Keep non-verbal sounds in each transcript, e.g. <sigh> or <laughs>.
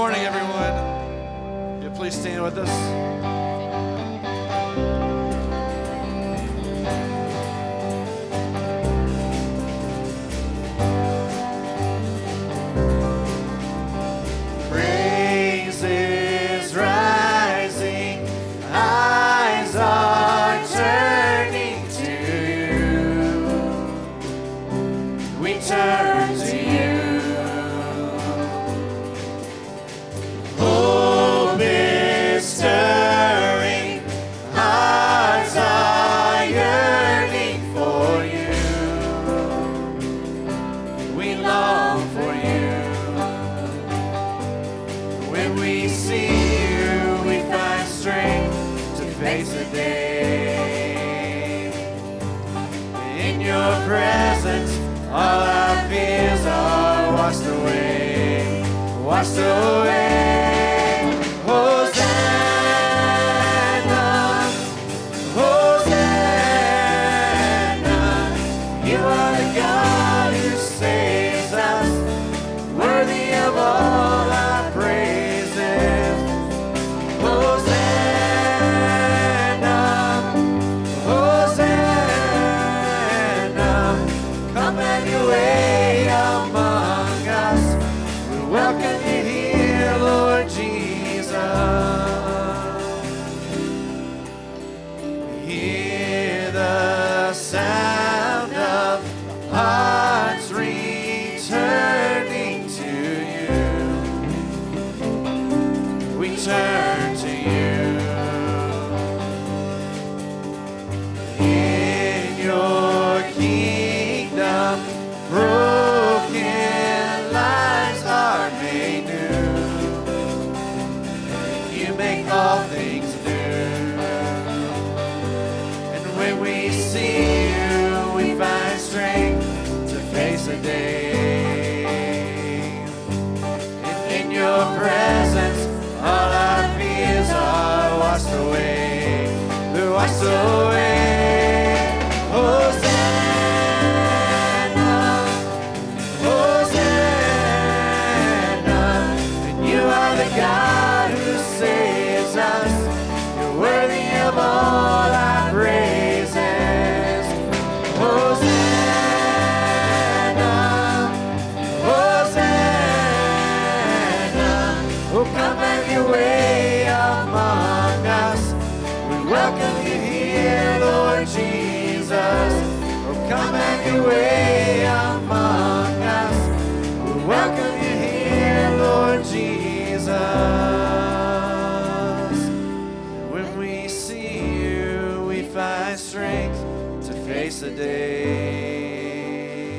morning, everyone. You please stand with us. day.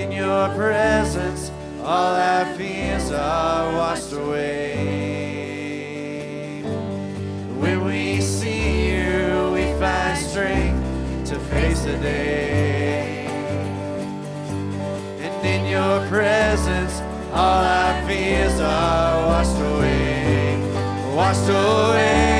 In your presence, all our fears are washed away. When we see you, we find strength to face the day. And in your presence, all our fears are washed away, washed away.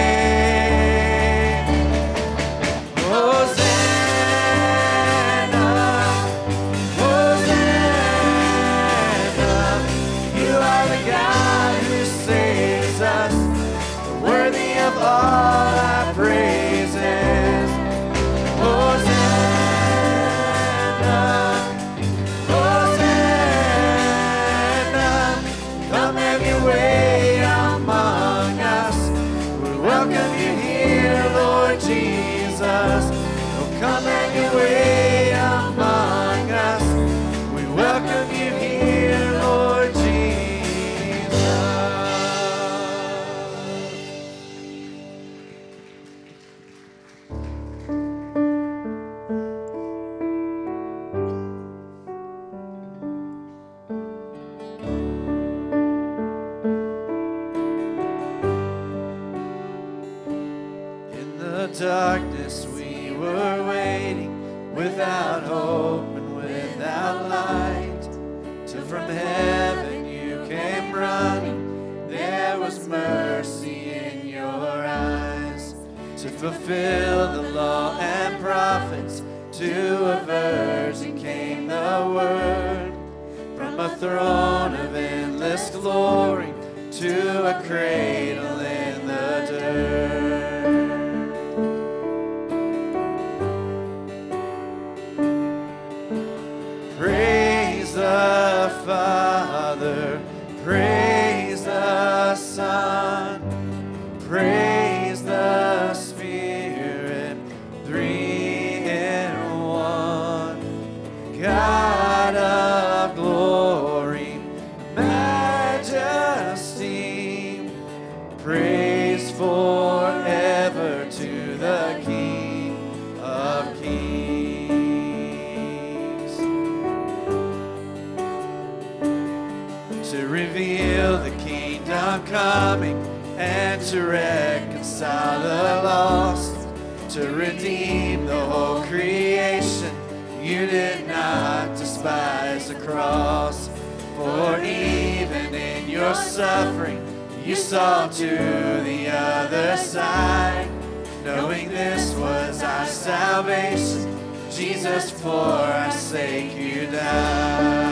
Your suffering, you saw to the other side, knowing this was our salvation. Jesus, for our sake you died.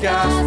Now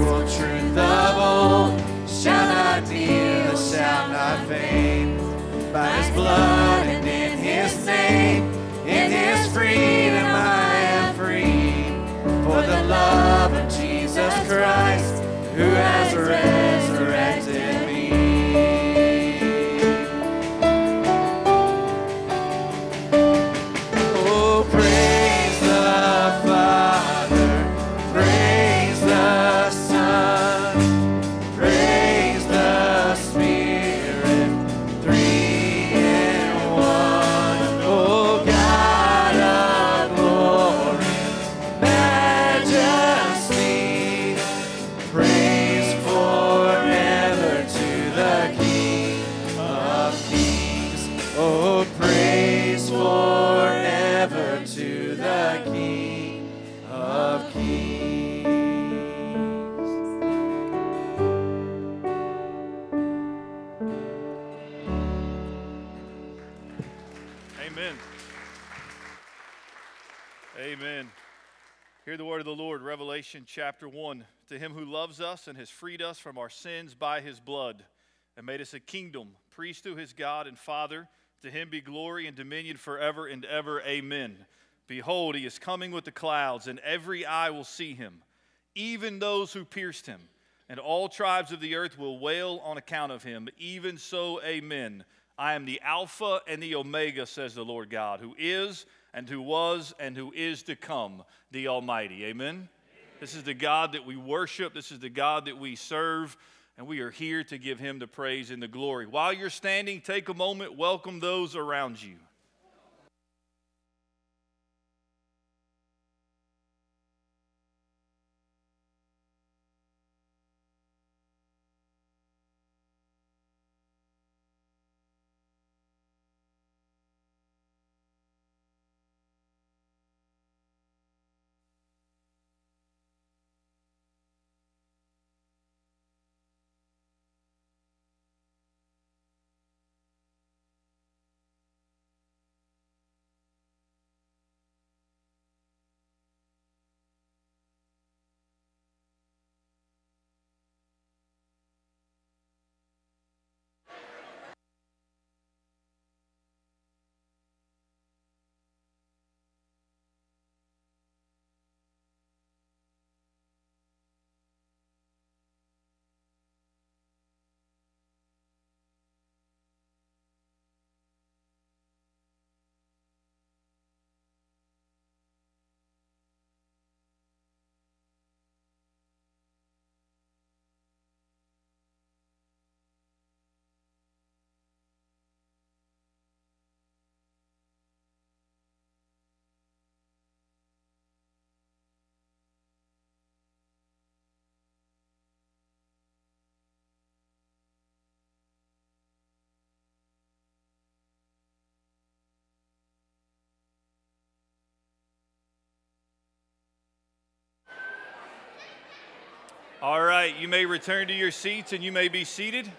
Revelation chapter 1. To him who loves us and has freed us from our sins by his blood and made us a kingdom, priest to his God and Father, to him be glory and dominion forever and ever. Amen. Behold, he is coming with the clouds, and every eye will see him, even those who pierced him. And all tribes of the earth will wail on account of him. Even so, amen. I am the Alpha and the Omega, says the Lord God, who is and who was and who is to come, the Almighty. Amen. This is the God that we worship. This is the God that we serve. And we are here to give him the praise and the glory. While you're standing, take a moment, welcome those around you. Right, you may return to your seats and you may be seated.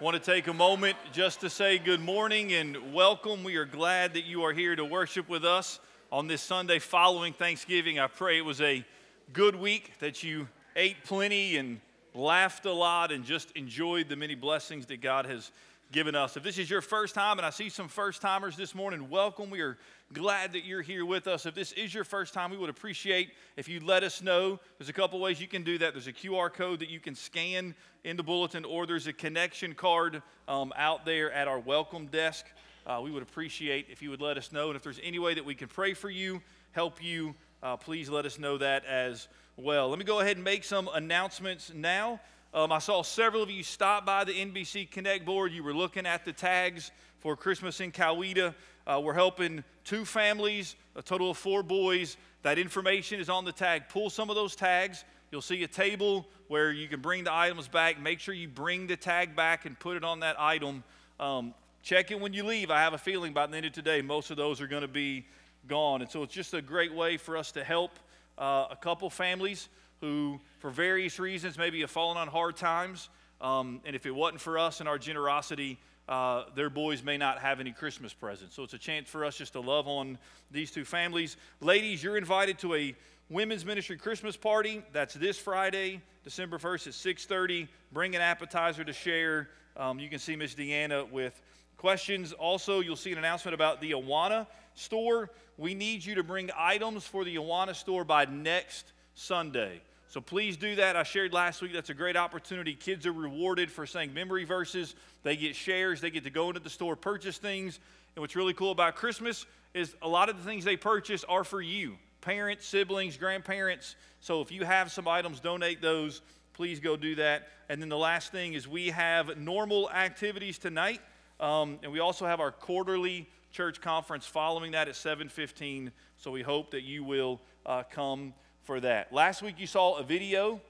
Want to take a moment just to say good morning and welcome. We are glad that you are here to worship with us on this Sunday following Thanksgiving. I pray it was a good week, that you ate plenty and laughed a lot and just enjoyed the many blessings that God has given us. If this is your first time, and I see some first timers this morning, welcome. We are glad that you're here with us. If this is your first time, we would appreciate if you let us know. There's a couple ways you can do that. There's a QR code that you can scan in the bulletin, or there's a connection card um, out there at our welcome desk. Uh, we would appreciate if you would let us know. And if there's any way that we can pray for you, help you, uh, please let us know that as well. Let me go ahead and make some announcements now. Um, I saw several of you stop by the NBC Connect board. You were looking at the tags for Christmas in Coweta. Uh, we're helping two families, a total of four boys. That information is on the tag. Pull some of those tags. You'll see a table where you can bring the items back. Make sure you bring the tag back and put it on that item. Um, check it when you leave. I have a feeling by the end of today, most of those are going to be gone. And so it's just a great way for us to help uh, a couple families who, for various reasons, maybe have fallen on hard times. Um, and if it wasn't for us and our generosity, uh, their boys may not have any Christmas presents. So it's a chance for us just to love on these two families. Ladies, you're invited to a women's ministry Christmas party. That's this Friday, December 1st at 6:30. Bring an appetizer to share. Um, you can see Miss Deanna with questions. Also, you'll see an announcement about the Awana store. We need you to bring items for the Awana store by next Sunday. So please do that. I shared last week that's a great opportunity. Kids are rewarded for saying memory verses. They get shares, they get to go into the store, purchase things. And what's really cool about Christmas is a lot of the things they purchase are for you parents, siblings, grandparents. So if you have some items, donate those. Please go do that. And then the last thing is we have normal activities tonight. Um, and we also have our quarterly church conference following that at 7:15. So we hope that you will uh, come for that. Last week you saw a video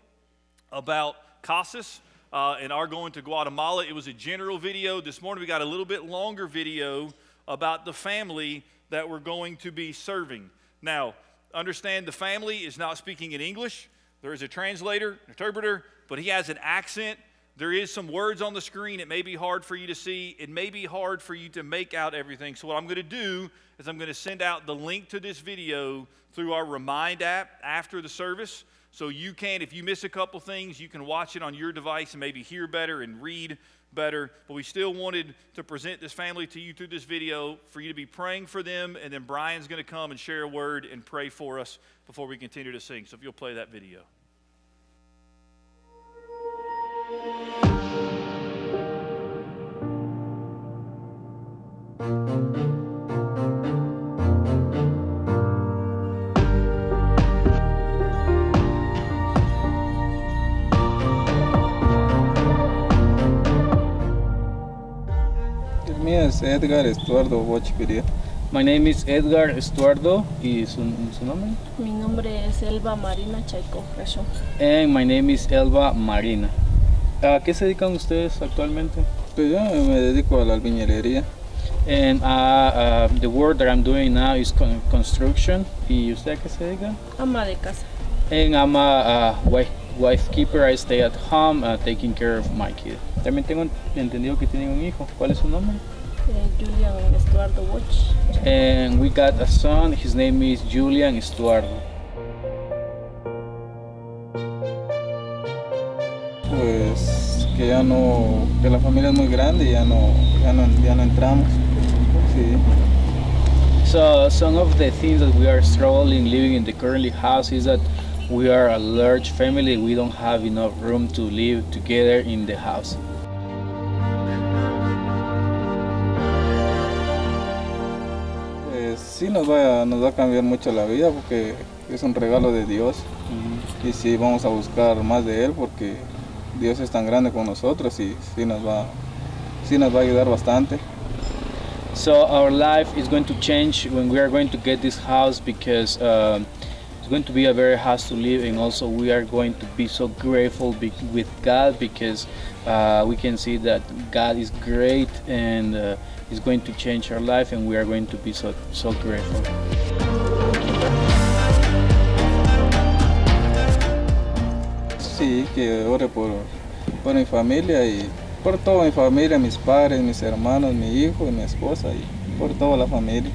about Casas uh, and our going to Guatemala. It was a general video. This morning we got a little bit longer video about the family that we're going to be serving. Now, understand the family is not speaking in English. There is a translator, interpreter, but he has an accent. There is some words on the screen. It may be hard for you to see. It may be hard for you to make out everything. So, what I'm going to do is I'm going to send out the link to this video through our Remind app after the service. So you can, if you miss a couple things, you can watch it on your device and maybe hear better and read better. But we still wanted to present this family to you through this video for you to be praying for them. And then Brian's going to come and share a word and pray for us before we continue to sing. So if you'll play that video. Es Edgar Estuardo Bochpiria. My name is Edgar Estuardo y su, su nombre. Mi nombre es Elba Marina Chaico Rashon. And my name is Elba Marina. ¿A qué se dedican ustedes actualmente? Pues yo me dedico a la albañilería. And uh, uh, the work that I'm doing now is con- construction. ¿Y usted a qué se dedica? Ama de casa. And I'm a, uh, wife, wife keeper. I stay at home uh, taking care of my kid. También tengo entendido que tienen un hijo. ¿Cuál es su nombre? eh, Julian Estuardo Watch. And we got a son. His name is Julian Estuardo. Pues que ya no, que la familia es muy grande y ya no, ya no, ya no entramos. Sí. So some of the things that we are struggling living in the currently house is that we are a large family. We don't have enough room to live together in the house. Pues sí nos va, a, nos va a cambiar mucho la vida porque es un regalo de Dios y sí vamos a buscar más de Él porque Dios es tan grande con nosotros y sí nos va, sí nos va a ayudar bastante. So our life is going to change when we are going to get this house because um, it's going to be a very house to live, and also we are going to be so grateful be- with God because uh, we can see that God is great and uh, is going to change our life, and we are going to be so so grateful. que ore por, por mi familia y por toda mi familia, mis padres, mis hermanos, mi hijo mi esposa y por toda la familia.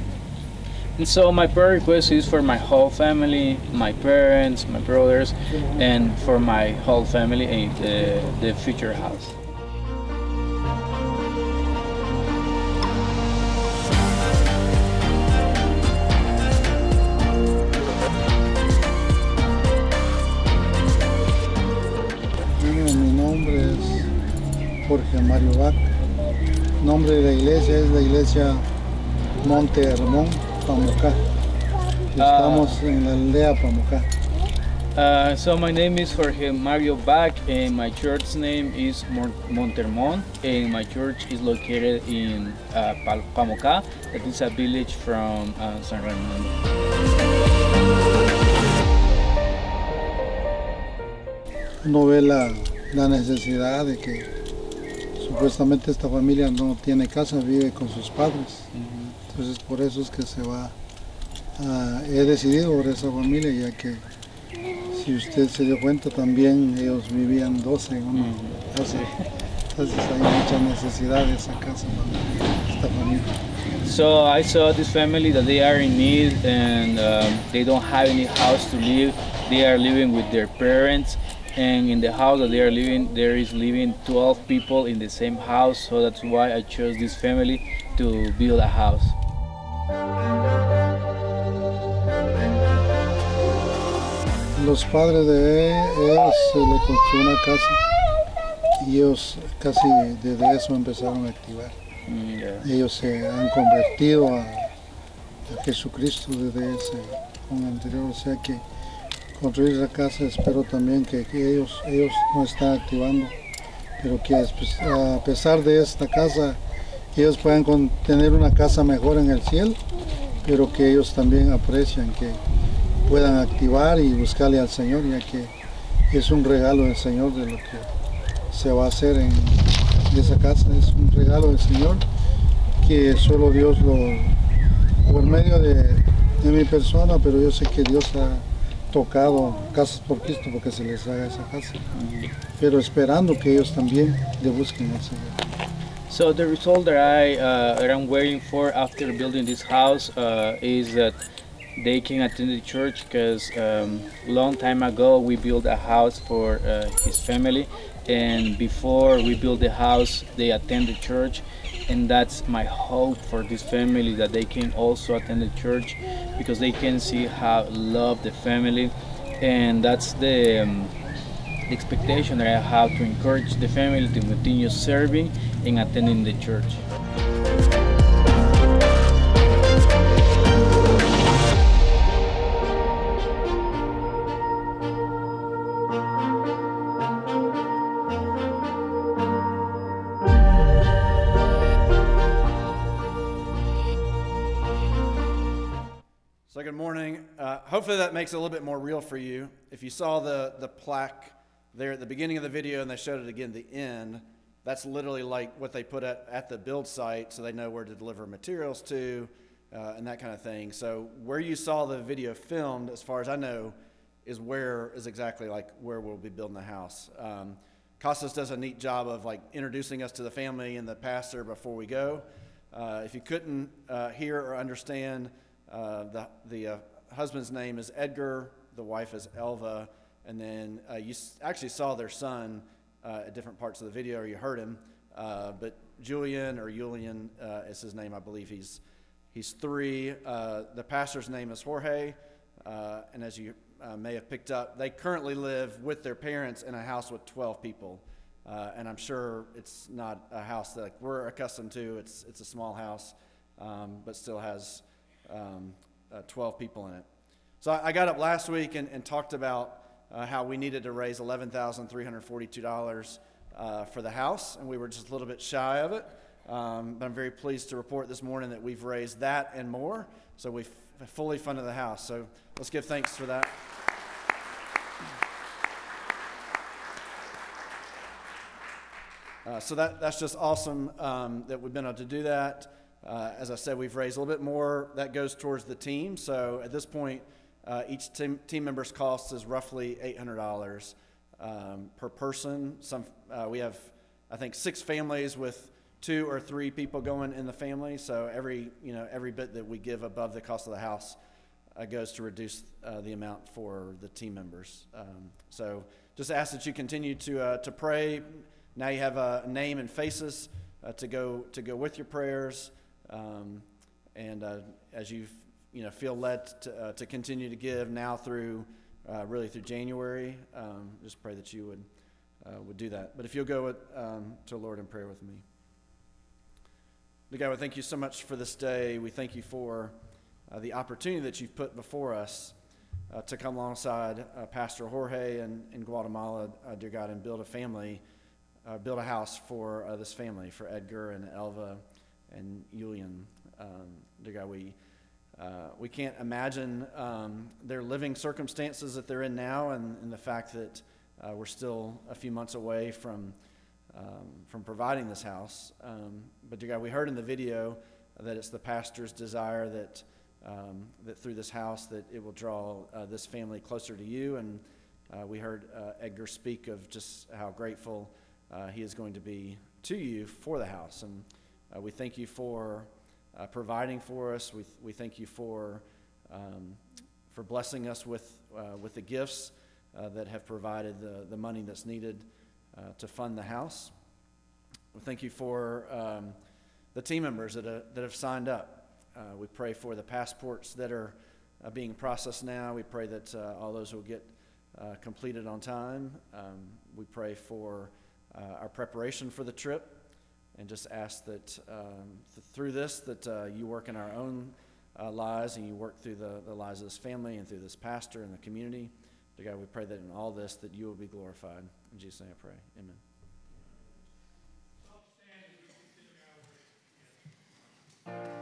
And so my prayer request is for my whole family, my parents, my brothers, and for my whole family in the, the future house. Iglesia es la iglesia Monte Hermón, Pamucá. Estamos en la aldea Pamucá. Uh, so my name is Jorge Mario Bach, and my church name is Mon- Montermon, and my church is located in uh, Pamoca, that is a village from uh, San Raimundo. Uno ve la, la necesidad de que supuestamente esta familia no tiene casa, vive con sus padres. Entonces por eso es que se va. a- he decidido por esa familia ya que si usted se dio cuenta también ellos vivían 12 en una casa. Entonces hay mucha necesidad de esa casa para esta familia. So I saw this family that they are in need and um, they don't have any house to live. They are living with their parents, and in the house that they are living, there is living 12 people in the same house. So that's why I chose this family to build a house. Los padres de ellos se le construyó una casa y ellos casi desde eso empezaron a activar. Mm, yeah. Ellos se han convertido a, a Jesucristo desde ese con anterior, o sea que construir la casa espero también que, ellos, ellos no están activando, pero que después, a pesar de esta casa ellos puedan tener una casa mejor en el cielo, pero que ellos también aprecian que puedan activar y buscarle al Señor, ya que es un regalo del Señor de lo que se va a hacer en esa casa, es un regalo del Señor que solo Dios lo, por medio de, de mi persona, pero yo sé que Dios ha tocado casas por Cristo porque se les haga esa casa, pero esperando que ellos también le busquen al Señor. So the result that I uh, I'm waiting for after building this house uh, is that they can attend the church because um, long time ago we built a house for uh, his family, and before we build the house, they attend the church, and that's my hope for this family that they can also attend the church because they can see how love the family, and that's the. Um, the expectation that I have to encourage the family to continue serving and attending the church. Hopefully, that makes it a little bit more real for you. If you saw the, the plaque there at the beginning of the video and they showed it again at the end, that's literally like what they put at, at the build site so they know where to deliver materials to uh, and that kind of thing. So, where you saw the video filmed, as far as I know, is where is exactly like where we'll be building the house. Um, Casas does a neat job of like introducing us to the family and the pastor before we go. Uh, if you couldn't uh, hear or understand, uh, the the uh, husband's name is Edgar, the wife is Elva, and then uh, you actually saw their son uh, at different parts of the video, or you heard him. Uh, but Julian or Julian uh, is his name, I believe. He's he's three. Uh, the pastor's name is Jorge, and as you may have picked up, they currently live with their parents in a house with 12 people. And I'm sure it's not a house that like, we're accustomed to. It's it's a small house, um, but still has um, uh, 12 people in it. So I, got up last week and, and talked about uh, how we needed to raise $11,342 uh, for the house, and we were just a little bit shy of it. Um, but I'm very pleased to report this morning that we've raised that and more. So we've fully funded the house. So let's give thanks for that. Uh, so that, that's just awesome um, that we've been able to do that. Uh, as I said, we've raised a little bit more. That goes towards the team. So at this point, uh, each team, team member's cost is roughly $800. um, per person. Some uh, we have, I think, six families with two or three people going in the family. So every you know every bit that we give above the cost of the house uh, goes to reduce uh, the amount for the team members. Um, so just ask that you continue to uh, to pray. Now you have a name and faces to go to go with your prayers, um, and uh, as you you know feel led to, uh, to continue to give now through uh, really through January, um, just pray that you would uh, would do that. But if you'll go with, um, to the Lord in prayer with me. Dear God, we thank you so much for this day. We thank you for uh, the opportunity that you've put before us uh, to come alongside Pastor Jorge in, in Guatemala, dear God, and build a family, build a house for this family, for Edgar and Elva and Julian. Um, dear God, we, uh, we can't imagine um, their living circumstances that they're in now and, and the fact that uh, we're still a few months away from, um, from providing this house. Um, but, dear God, we heard in the video that it's the pastor's desire that um, that through this house that it will draw uh, this family closer to you. And uh, we heard uh, Edgar speak of just how grateful uh, he is going to be to you for the house. And uh, we thank you for uh, providing for us. We, we thank you for, um, for blessing us with, with the gifts that have provided the, the money that's needed to fund the house. We thank you for um, the team members that, that have signed up. Uh, we pray for the passports that are uh, being processed now. We pray that uh, all those will get uh, completed on time. Um, we pray for uh, our preparation for the trip and just ask that um, th- through this that uh, you work in our own uh, lives and you work through the, the lives of this family and through this pastor and the community. But God, we pray that in all this that you will be glorified. In Jesus' name I pray. Amen. Amen.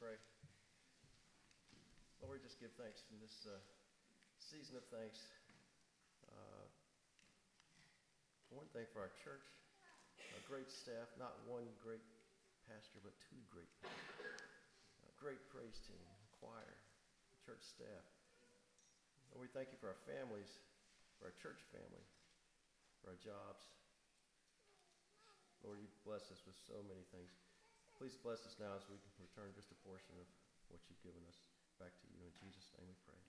Pray. Lord, we just give thanks in this uh, season of thanks. Uh, one thing for our church, a great staff, not one great pastor, but two great a great praise team, choir, church staff. Lord, we thank you for our families, for our church family, for our jobs. Lord, you bless us with so many things. Please bless us now as we can return just a portion of what you've given us back to you. In Jesus' name we pray.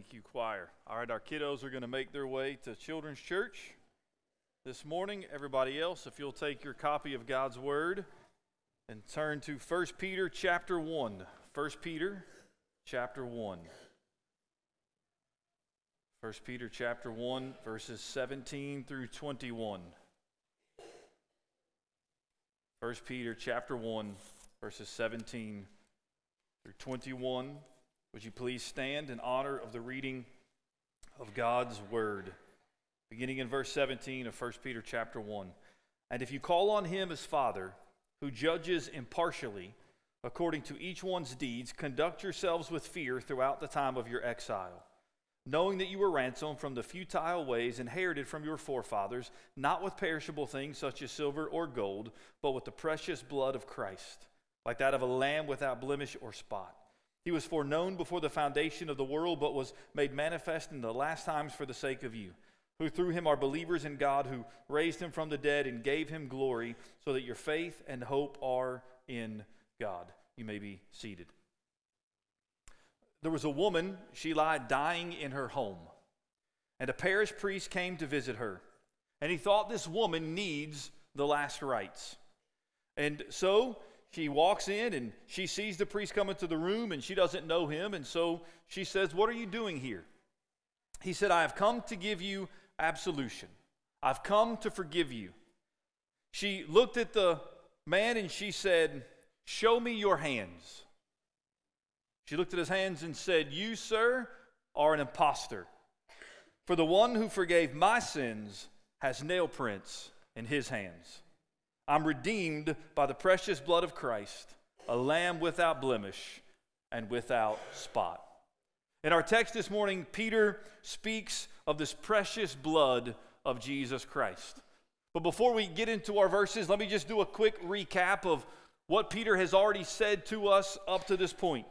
Thank you, choir. All right, our kiddos are going to make their way to Children's Church this morning. Everybody else, if you'll take your copy of God's Word and turn to 1 Peter chapter 1. 1 Peter chapter 1. 1 Peter chapter 1 verses 17 through 21. 1 Peter chapter 1 verses 17 through 21. Would you please stand in honor of the reading of God's word? Beginning in verse 17 of 1 Peter chapter 1. And if you call on him as Father, who judges impartially according to each one's deeds, conduct yourselves with fear throughout the time of your exile, knowing that you were ransomed from the futile ways inherited from your forefathers, not with perishable things such as silver or gold, but with the precious blood of Christ, like that of a lamb without blemish or spot. He was foreknown before the foundation of the world, but was made manifest in the last times for the sake of you, who through him are believers in God, who raised him from the dead and gave him glory, so that your faith and hope are in God. You may be seated. There was a woman, she lied dying in her home, and a parish priest came to visit her, and he thought this woman needs the last rites. And so she walks in and she sees the priest come into the room and she doesn't know him. And so she says, What are you doing here? He said, I have come to give you absolution. I've come to forgive you. She looked at the man and she said, Show me your hands. She looked at his hands and said, You, sir, are an impostor. For the one who forgave my sins has nail prints in his hands. I'm redeemed by the precious blood of Christ, a lamb without blemish and without spot. In our text this morning, Peter speaks of this precious blood of Jesus Christ. But before we get into our verses, let me just do a quick recap of what Peter has already said to us up to this point.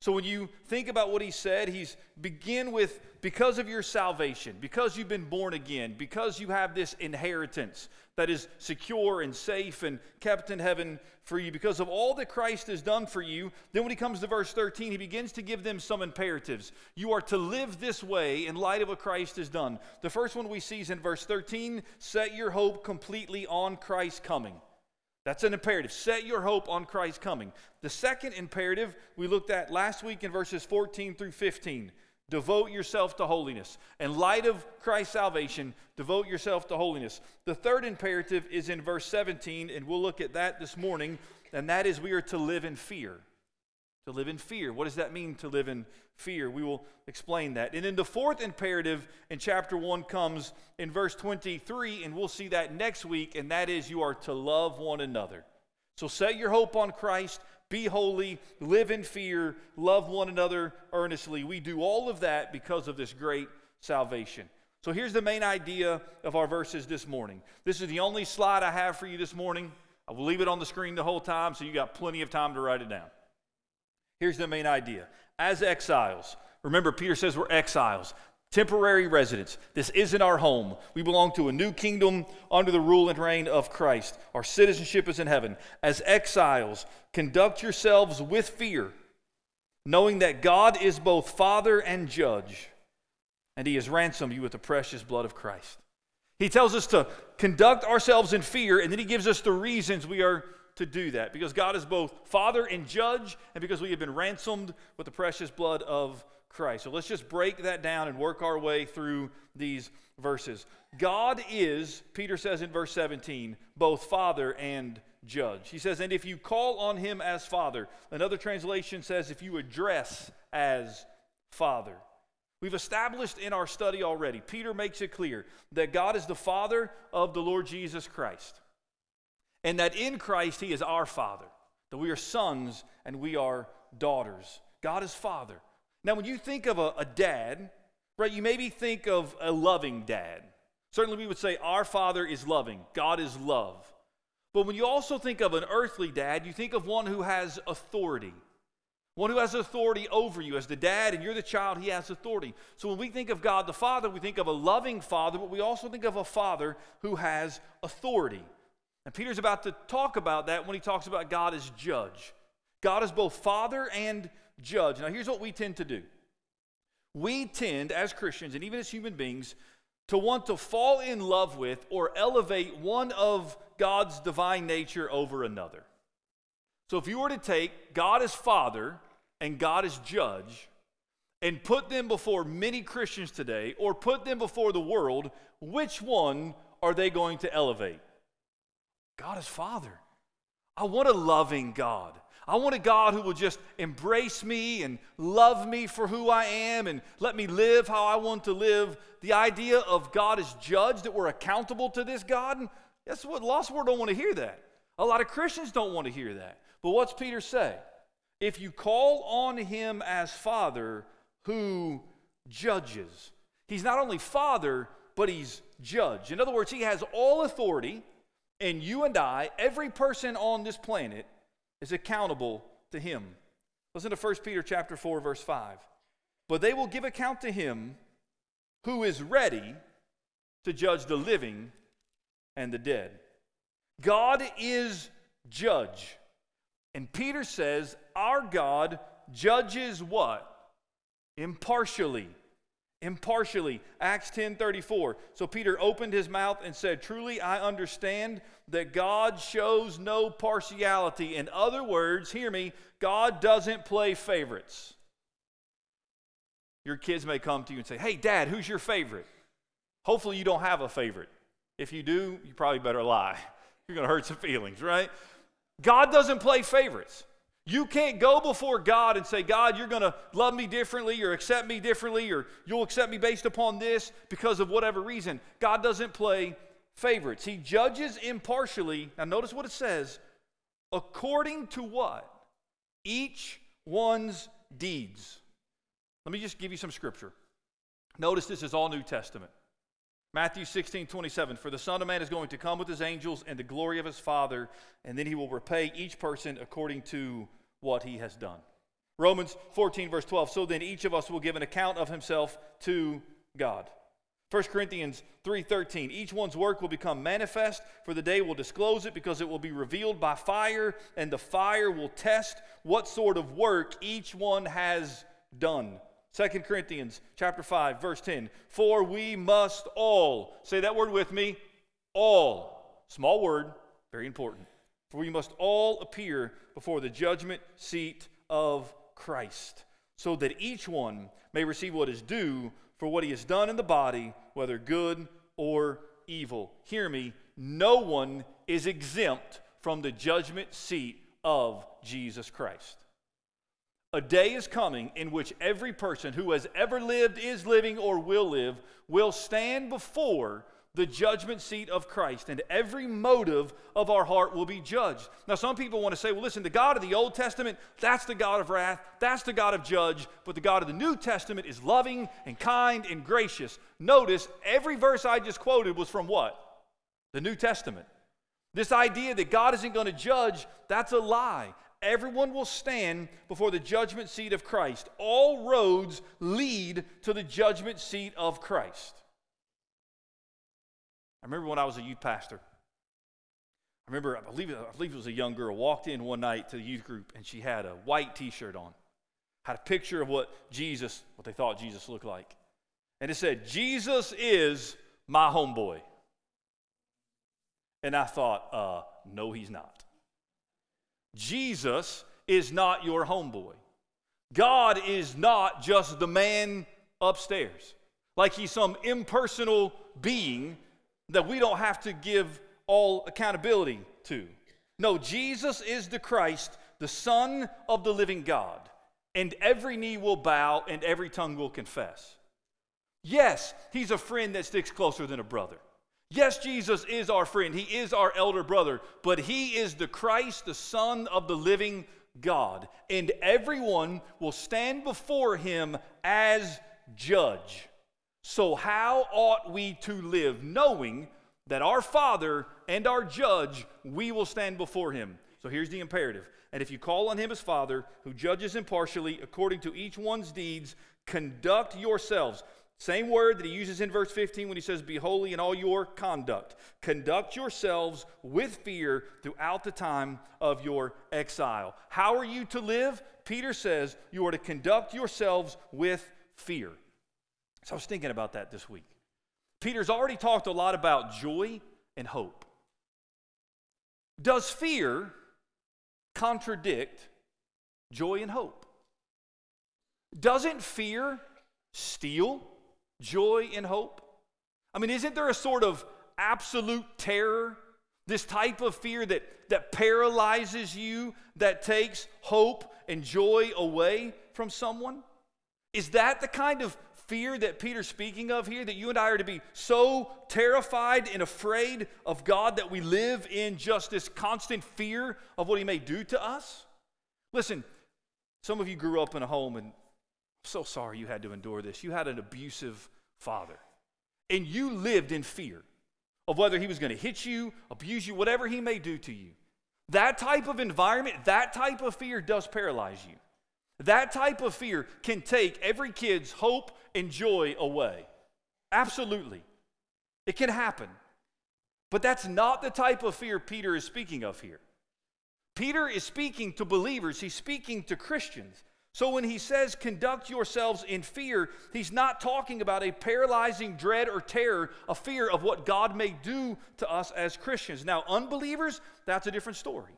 So when you think about what he said, he's begin with because of your salvation, because you've been born again, because you have this inheritance that is secure and safe and kept in heaven for you, because of all that Christ has done for you, then when he comes to verse 13, he begins to give them some imperatives. You are to live this way in light of what Christ has done. The first one we see is in verse 13, set your hope completely on Christ's coming. That's an imperative. Set your hope on Christ's coming. The second imperative we looked at last week in verses 14 through 15. Devote yourself to holiness. In light of Christ's salvation, devote yourself to holiness. The third imperative is in verse 17, and we'll look at that this morning, and that is we are to live in fear to live in fear. What does that mean to live in fear? We will explain that. And then the fourth imperative in chapter 1 comes in verse 23, and we'll see that next week, and that is you are to love one another. So set your hope on Christ, be holy, live in fear, love one another earnestly. We do all of that because of this great salvation. So here's the main idea of our verses this morning. This is the only slide I have for you this morning. I will leave it on the screen the whole time so you got plenty of time to write it down. Here's the main idea. As exiles, remember, Peter says we're exiles, temporary residents. This isn't our home. We belong to a new kingdom under the rule and reign of Christ. Our citizenship is in heaven. As exiles, conduct yourselves with fear, knowing that God is both Father and Judge, and He has ransomed you with the precious blood of Christ. He tells us to conduct ourselves in fear, and then He gives us the reasons we are to do that because God is both Father and Judge, and because we have been ransomed with the precious blood of Christ. So let's just break that down and work our way through these verses. God is, Peter says in verse 17, both Father and Judge. He says, and if you call on him as Father, another translation says, if you address as Father. We've established in our study already, Peter makes it clear that God is the Father of the Lord Jesus Christ and that in Christ He is our Father, that we are sons and we are daughters. God is Father. Now, when you think of a, a dad, right, you maybe think of a loving dad. Certainly, we would say our Father is loving, God is love. But when you also think of an earthly dad, you think of one who has authority. One who has authority over you. As the dad and you're the child, he has authority. So when we think of God the Father, we think of a loving Father, but we also think of a Father who has authority. And Peter's about to talk about that when he talks about God as judge. God is both father and judge. Now, here's what we tend to do we tend, as Christians and even as human beings, to want to fall in love with or elevate one of God's divine nature over another. So if you were to take God as Father and God as Judge and put them before many Christians today or put them before the world, which one are they going to elevate? God is Father. I want a loving God. I want a God who will just embrace me and love me for who I am and let me live how I want to live. The idea of God as judge, that we're accountable to this God, and that's what lost world don't want to hear that. A lot of Christians don't want to hear that. But what's Peter say? If you call on him as Father who judges, he's not only Father, but he's judge. In other words, he has all authority, and you and I, every person on this planet, is accountable to him. Listen to 1 Peter chapter 4 verse 5. But they will give account to him who is ready to judge the living and the dead. God is judge. And Peter says, Our God judges what? Impartially. Impartially. Acts 10 34. So Peter opened his mouth and said, Truly I understand that God shows no partiality. In other words, hear me, God doesn't play favorites. Your kids may come to you and say, Hey, dad, who's your favorite? Hopefully, you don't have a favorite. If you do, you probably better lie. <laughs> You're going to hurt some feelings, right? God doesn't play favorites. You can't go before God and say, God, you're going to love me differently or accept me differently or you'll accept me based upon this because of whatever reason. God doesn't play favorites. He judges impartially. Now, notice what it says according to what? Each one's deeds. Let me just give you some scripture. Notice this is all New Testament. Matthew 16, 27. For the Son of Man is going to come with his angels and the glory of his Father, and then he will repay each person according to what he has done. Romans 14, verse 12. So then each of us will give an account of himself to God. 1 Corinthians 3:13 Each one's work will become manifest for the day will disclose it because it will be revealed by fire and the fire will test what sort of work each one has done. 2 Corinthians chapter 5 verse 10 For we must all say that word with me all small word very important for we must all appear before the judgment seat of Christ so that each one may receive what is due for what he has done in the body whether good or evil. Hear me no one is exempt from the judgment seat of Jesus Christ. A day is coming in which every person who has ever lived, is living, or will live will stand before the judgment seat of Christ, and every motive of our heart will be judged. Now, some people want to say, well, listen, the God of the Old Testament, that's the God of wrath, that's the God of judge, but the God of the New Testament is loving and kind and gracious. Notice every verse I just quoted was from what? The New Testament. This idea that God isn't going to judge, that's a lie everyone will stand before the judgment seat of Christ. All roads lead to the judgment seat of Christ. I remember when I was a youth pastor. I remember, I believe, I believe it was a young girl walked in one night to the youth group and she had a white t shirt on, had a picture of what Jesus, what they thought Jesus looked like. And it said, Jesus is my homeboy. And I thought, uh, no, he's not. Jesus is not your homeboy. God is not just the man upstairs, like he's some impersonal being that we don't have to give all accountability to. No, Jesus is the Christ, the Son of the living God, and every knee will bow and every tongue will confess. Yes, he's a friend that sticks closer than a brother. Yes, Jesus is our friend. He is our elder brother, but he is the Christ, the Son of the living God. And everyone will stand before him as judge. So, how ought we to live, knowing that our Father and our judge, we will stand before him? So, here's the imperative. And if you call on him as Father, who judges impartially according to each one's deeds, conduct yourselves. Same word that he uses in verse 15 when he says, Be holy in all your conduct. Conduct yourselves with fear throughout the time of your exile. How are you to live? Peter says, You are to conduct yourselves with fear. So I was thinking about that this week. Peter's already talked a lot about joy and hope. Does fear contradict joy and hope? Doesn't fear steal joy and hope? I mean, isn't there a sort of absolute terror, this type of fear that, that paralyzes you, that takes hope and joy away from someone? Is that the kind of fear that Peter's speaking of here, that you and I are to be so terrified and afraid of God that we live in just this constant fear of what He may do to us? Listen, some of you grew up in a home, and I'm so sorry you had to endure this. You had an abusive father, and you lived in fear of whether he was going to hit you, abuse you, whatever he may do to you. That type of environment, that type of fear does paralyze you. That type of fear can take every kid's hope and joy away. Absolutely. It can happen. But that's not the type of fear Peter is speaking of here. Peter is speaking to believers, he's speaking to Christians. So when he says conduct yourselves in fear, he's not talking about a paralyzing dread or terror, a fear of what God may do to us as Christians. Now, unbelievers, that's a different story.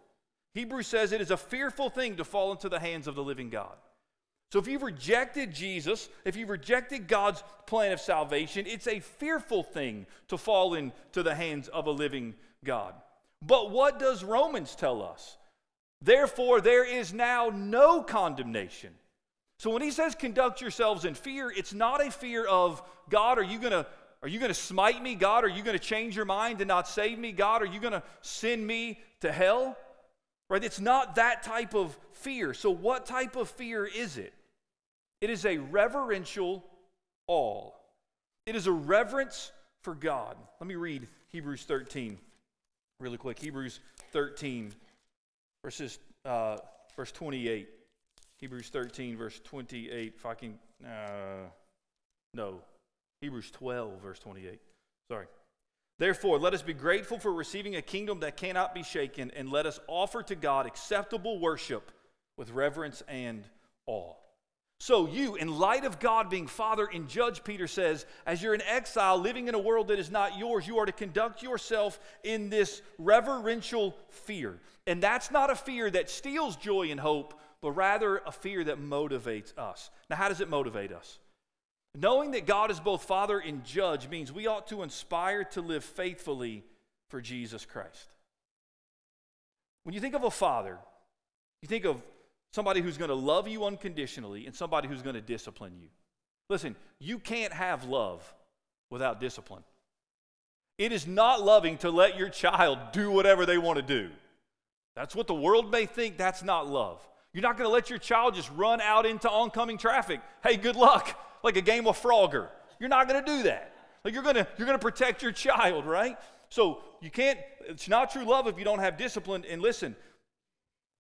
Hebrews says it is a fearful thing to fall into the hands of the living God. So if you've rejected Jesus, if you've rejected God's plan of salvation, it's a fearful thing to fall into the hands of a living God. But what does Romans tell us? Therefore, there is now no condemnation. So when he says conduct yourselves in fear, it's not a fear of God, are you going to are you going to smite me, God? Are you going to change your mind and not save me, God? Are you going to send me to hell? Right? It's not that type of fear. So what type of fear is it? It is a reverential awe. It is a reverence for God. Let me read Hebrews 13 really quick. Hebrews 13 verses, uh, verse 28. Hebrews 13, verse 28. If I can, uh, no. Hebrews 12, verse 28. Sorry. Therefore, let us be grateful for receiving a kingdom that cannot be shaken, and let us offer to God acceptable worship with reverence and awe. So, you, in light of God being Father and Judge, Peter says, as you're in exile, living in a world that is not yours, you are to conduct yourself in this reverential fear. And that's not a fear that steals joy and hope, but rather a fear that motivates us. Now, how does it motivate us? Knowing that God is both Father and Judge means we ought to inspire to live faithfully for Jesus Christ. When you think of a father, you think of somebody who's going to love you unconditionally and somebody who's going to discipline you. Listen, you can't have love without discipline. It is not loving to let your child do whatever they want to do. That's what the world may think, that's not love. You're not going to let your child just run out into oncoming traffic. Hey, good luck, like a game of Frogger. You're not going to do that. Like you're going to you're going to protect your child, right? So you can't it's not true love if you don't have discipline and listen.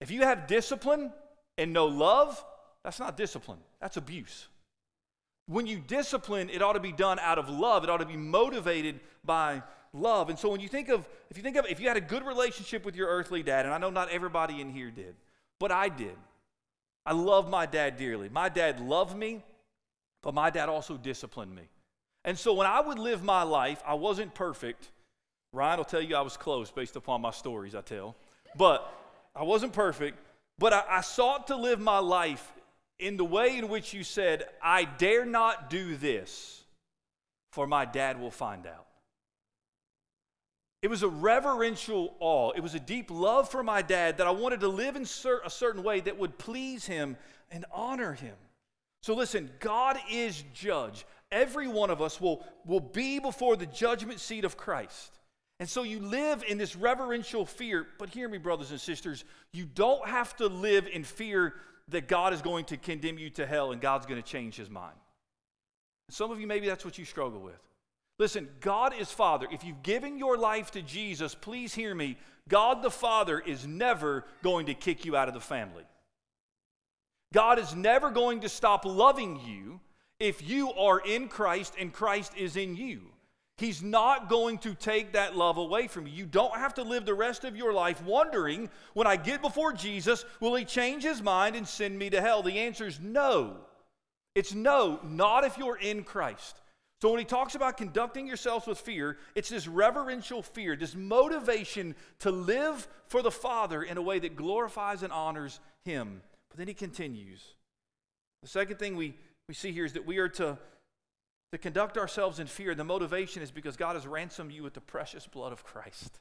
If you have discipline, and no love, that's not discipline, that's abuse. When you discipline, it ought to be done out of love. It ought to be motivated by love. And so when you think of, if you think of, if you had a good relationship with your earthly dad, and I know not everybody in here did, but I did. I love my dad dearly. My dad loved me, but my dad also disciplined me. And so when I would live my life, I wasn't perfect. Ryan will tell you I was close based upon my stories I tell. But I wasn't perfect. But I, I sought to live my life in the way in which you said, I dare not do this, for my dad will find out. It was a reverential awe. It was a deep love for my dad that I wanted to live in a certain way that would please him and honor him. So listen, God is judge. Every one of us will, will be before the judgment seat of Christ. And so you live in this reverential fear. But hear me, brothers and sisters, you don't have to live in fear that God is going to condemn you to hell and God's going to change his mind. Some of you, maybe that's what you struggle with. Listen, God is Father. If you've given your life to Jesus, please hear me. God the Father is never going to kick you out of the family. God is never going to stop loving you if you are in Christ and Christ is in you. He's not going to take that love away from you. You don't have to live the rest of your life wondering, when I get before Jesus, will he change his mind and send me to hell? The answer is no. It's no, not if you're in Christ. So when he talks about conducting yourselves with fear, it's this reverential fear, this motivation to live for the Father in a way that glorifies and honors him. But then he continues. The second thing we, we see here is that we are to, to conduct ourselves in fear. The motivation is because God has ransomed you with the precious blood of Christ.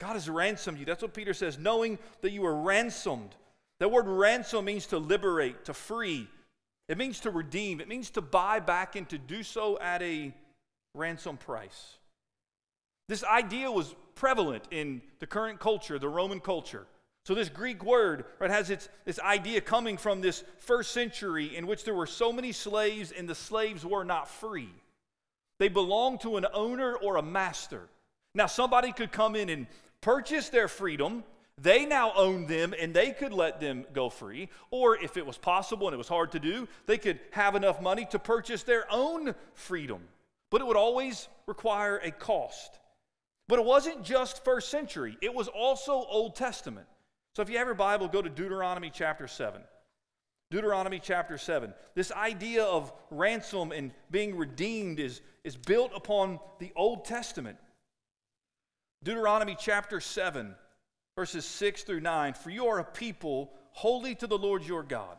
God has ransomed you. That's what Peter says, knowing that you are ransomed. That word ransom means to liberate, to free. It means to redeem. It means to buy back and to do so at a ransom price. This idea was prevalent in the current culture, the Roman culture. So this Greek word right, has its, this idea coming from this first century in which there were so many slaves and the slaves were not free. They belonged to an owner or a master. Now somebody could come in and purchase their freedom. They now owned them and they could let them go free. Or if it was possible and it was hard to do, they could have enough money to purchase their own freedom. But it would always require a cost. But it wasn't just first century, it was also Old Testament. So if you have your Bible, go to Deuteronomy chapter 7. Deuteronomy chapter 7. This idea of ransom and being redeemed is, is built upon the Old Testament. Deuteronomy chapter 7, verses 6 through 9. For you are a people holy to the Lord your God.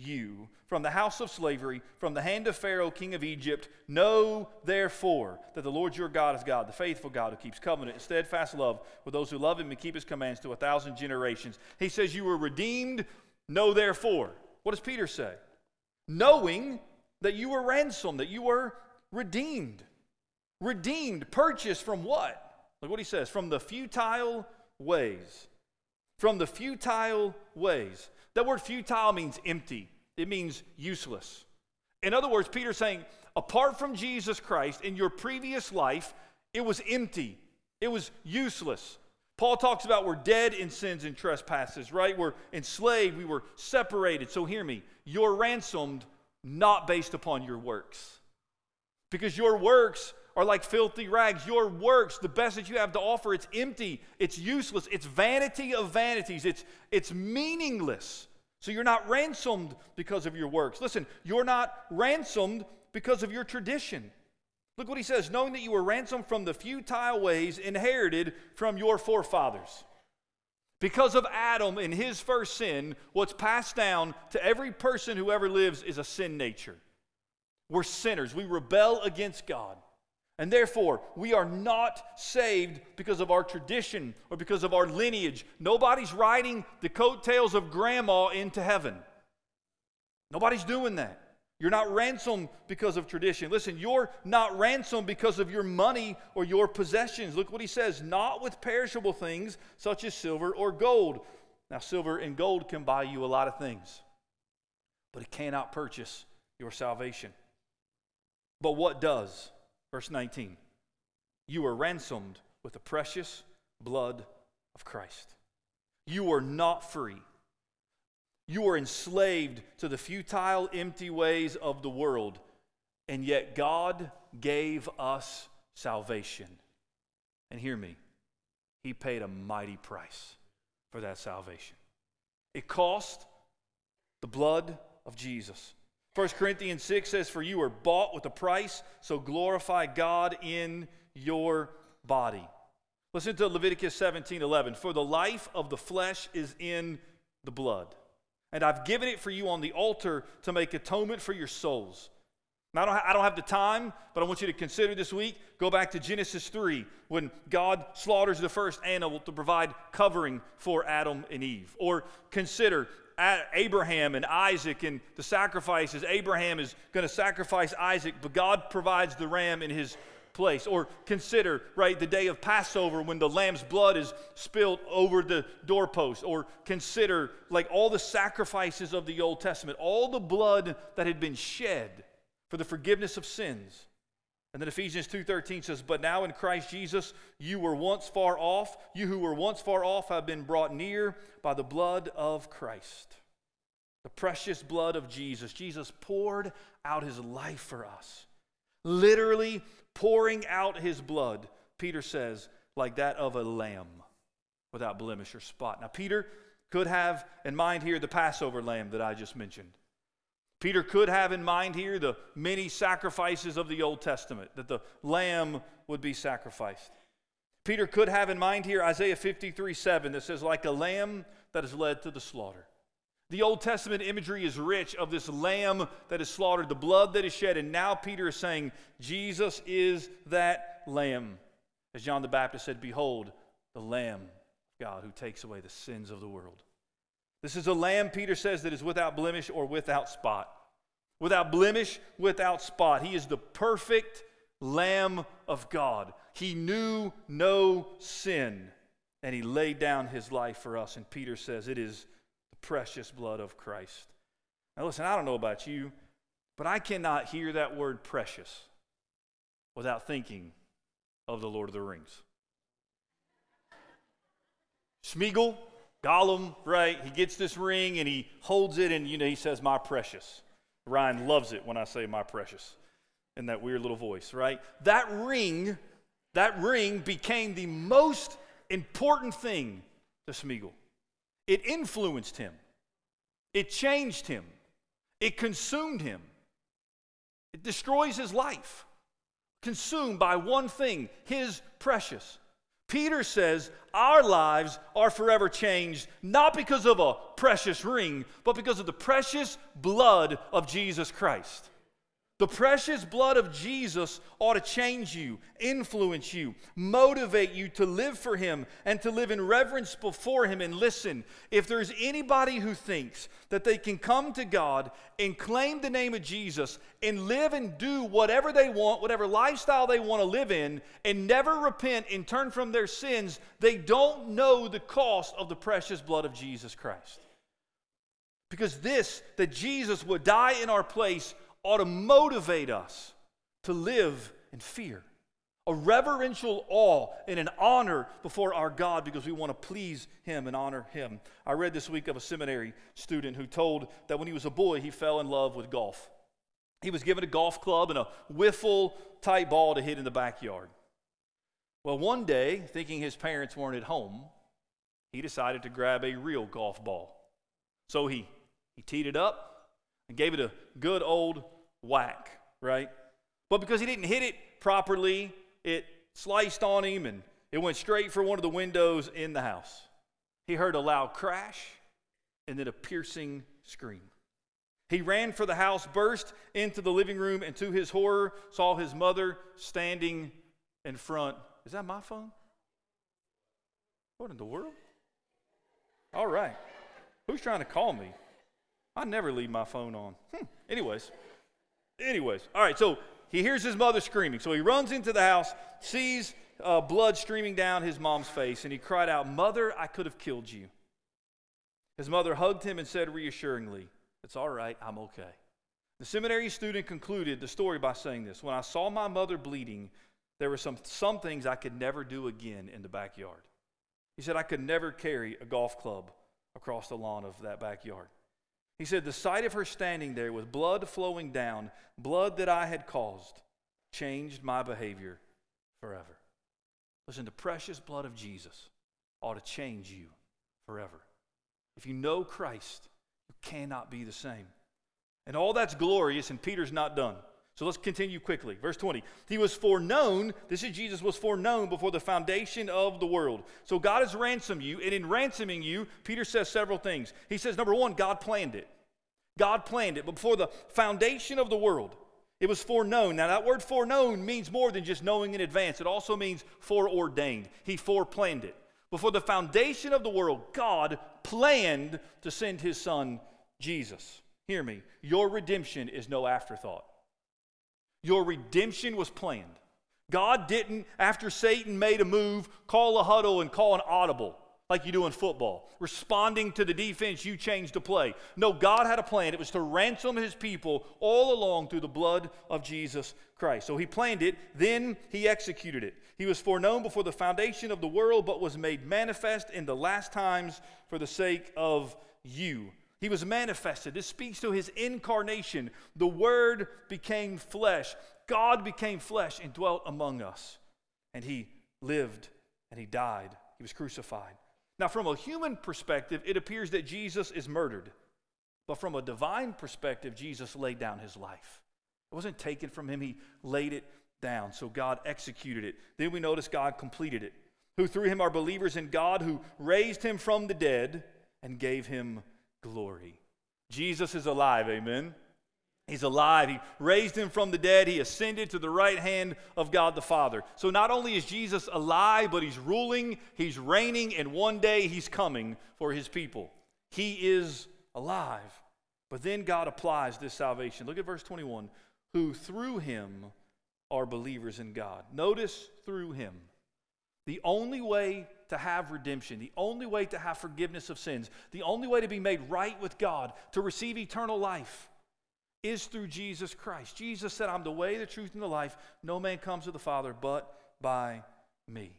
you from the house of slavery, from the hand of Pharaoh, king of Egypt. Know therefore that the Lord your God is God, the faithful God who keeps covenant and steadfast love with those who love him and keep his commands to a thousand generations. He says, You were redeemed. Know therefore. What does Peter say? Knowing that you were ransomed, that you were redeemed. Redeemed, purchased from what? Look what he says from the futile ways. From the futile ways. That word futile means empty, it means useless. In other words, Peter's saying, apart from Jesus Christ in your previous life, it was empty, it was useless. Paul talks about we're dead in sins and trespasses, right? We're enslaved, we were separated. So hear me, you're ransomed not based upon your works. Because your works are like filthy rags. Your works, the best that you have to offer, it's empty, it's useless, it's vanity of vanities, it's, it's meaningless. So you're not ransomed because of your works. Listen, you're not ransomed because of your tradition. Look what he says knowing that you were ransomed from the futile ways inherited from your forefathers. Because of Adam and his first sin, what's passed down to every person who ever lives is a sin nature. We're sinners, we rebel against God. And therefore, we are not saved because of our tradition or because of our lineage. Nobody's riding the coattails of grandma into heaven. Nobody's doing that. You're not ransomed because of tradition. Listen, you're not ransomed because of your money or your possessions. Look what he says not with perishable things such as silver or gold. Now, silver and gold can buy you a lot of things, but it cannot purchase your salvation. But what does? Verse 19 You were ransomed with the precious blood of Christ. You were not free. You were enslaved to the futile, empty ways of the world, and yet God gave us salvation. And hear me, He paid a mighty price for that salvation. It cost the blood of Jesus. 1 Corinthians 6 says, For you were bought with a price, so glorify God in your body. Listen to Leviticus 17 11. For the life of the flesh is in the blood, and I've given it for you on the altar to make atonement for your souls. Now, I don't, ha- I don't have the time, but I want you to consider this week. Go back to Genesis 3 when God slaughters the first animal to provide covering for Adam and Eve. Or consider Abraham and Isaac and the sacrifices. Abraham is going to sacrifice Isaac, but God provides the ram in his place. Or consider, right, the day of Passover when the lamb's blood is spilled over the doorpost. Or consider, like, all the sacrifices of the Old Testament, all the blood that had been shed for the forgiveness of sins. And then Ephesians 2:13 says, "But now in Christ Jesus you were once far off, you who were once far off have been brought near by the blood of Christ." The precious blood of Jesus. Jesus poured out his life for us. Literally pouring out his blood, Peter says, like that of a lamb without blemish or spot. Now Peter could have in mind here the Passover lamb that I just mentioned. Peter could have in mind here the many sacrifices of the Old Testament, that the lamb would be sacrificed. Peter could have in mind here Isaiah 53 7 that says, like a lamb that is led to the slaughter. The Old Testament imagery is rich of this lamb that is slaughtered, the blood that is shed, and now Peter is saying, Jesus is that lamb. As John the Baptist said, Behold, the Lamb of God who takes away the sins of the world. This is a lamb, Peter says, that is without blemish or without spot. Without blemish, without spot. He is the perfect Lamb of God. He knew no sin, and he laid down his life for us. And Peter says, It is the precious blood of Christ. Now, listen, I don't know about you, but I cannot hear that word precious without thinking of the Lord of the Rings. Smeagol, Gollum, right? He gets this ring and he holds it and, you know, he says, My precious. Ryan loves it when I say my precious in that weird little voice, right? That ring, that ring became the most important thing to Smeagol. It influenced him, it changed him, it consumed him, it destroys his life. Consumed by one thing, his precious. Peter says our lives are forever changed, not because of a precious ring, but because of the precious blood of Jesus Christ. The precious blood of Jesus ought to change you, influence you, motivate you to live for Him and to live in reverence before Him. And listen, if there's anybody who thinks that they can come to God and claim the name of Jesus and live and do whatever they want, whatever lifestyle they want to live in, and never repent and turn from their sins, they don't know the cost of the precious blood of Jesus Christ. Because this, that Jesus would die in our place, ought to motivate us to live in fear, a reverential awe and an honor before our God because we want to please Him and honor Him. I read this week of a seminary student who told that when he was a boy, he fell in love with golf. He was given a golf club and a wiffle type ball to hit in the backyard. Well, one day, thinking his parents weren't at home, he decided to grab a real golf ball. So he, he teed it up, and gave it a good old whack, right? But because he didn't hit it properly, it sliced on him and it went straight for one of the windows in the house. He heard a loud crash and then a piercing scream. He ran for the house, burst into the living room, and to his horror, saw his mother standing in front. Is that my phone? What in the world? All right. Who's trying to call me? I never leave my phone on. Hmm. Anyways, anyways, all right. So he hears his mother screaming. So he runs into the house, sees uh, blood streaming down his mom's face, and he cried out, "Mother, I could have killed you." His mother hugged him and said reassuringly, "It's all right. I'm okay." The seminary student concluded the story by saying this: When I saw my mother bleeding, there were some some things I could never do again in the backyard. He said I could never carry a golf club across the lawn of that backyard. He said, The sight of her standing there with blood flowing down, blood that I had caused, changed my behavior forever. Listen, the precious blood of Jesus ought to change you forever. If you know Christ, you cannot be the same. And all that's glorious, and Peter's not done. So let's continue quickly. Verse 20. He was foreknown, this is Jesus, was foreknown before the foundation of the world. So God has ransomed you, and in ransoming you, Peter says several things. He says, number one, God planned it. God planned it. But before the foundation of the world, it was foreknown. Now, that word foreknown means more than just knowing in advance, it also means foreordained. He foreplanned it. Before the foundation of the world, God planned to send his son, Jesus. Hear me. Your redemption is no afterthought. Your redemption was planned. God didn't, after Satan made a move, call a huddle and call an audible like you do in football, responding to the defense, you change the play. No, God had a plan. It was to ransom his people all along through the blood of Jesus Christ. So he planned it, then he executed it. He was foreknown before the foundation of the world, but was made manifest in the last times for the sake of you. He was manifested. This speaks to his incarnation. The Word became flesh. God became flesh and dwelt among us. And he lived and he died. He was crucified. Now, from a human perspective, it appears that Jesus is murdered. But from a divine perspective, Jesus laid down his life. It wasn't taken from him, he laid it down. So God executed it. Then we notice God completed it. Who through him are believers in God, who raised him from the dead and gave him glory. Jesus is alive, amen. He's alive. He raised him from the dead. He ascended to the right hand of God the Father. So not only is Jesus alive, but he's ruling, he's reigning, and one day he's coming for his people. He is alive. But then God applies this salvation. Look at verse 21 who through him are believers in God. Notice through him. The only way to have redemption, the only way to have forgiveness of sins, the only way to be made right with God, to receive eternal life is through Jesus Christ. Jesus said, I'm the way, the truth, and the life. No man comes to the Father but by me.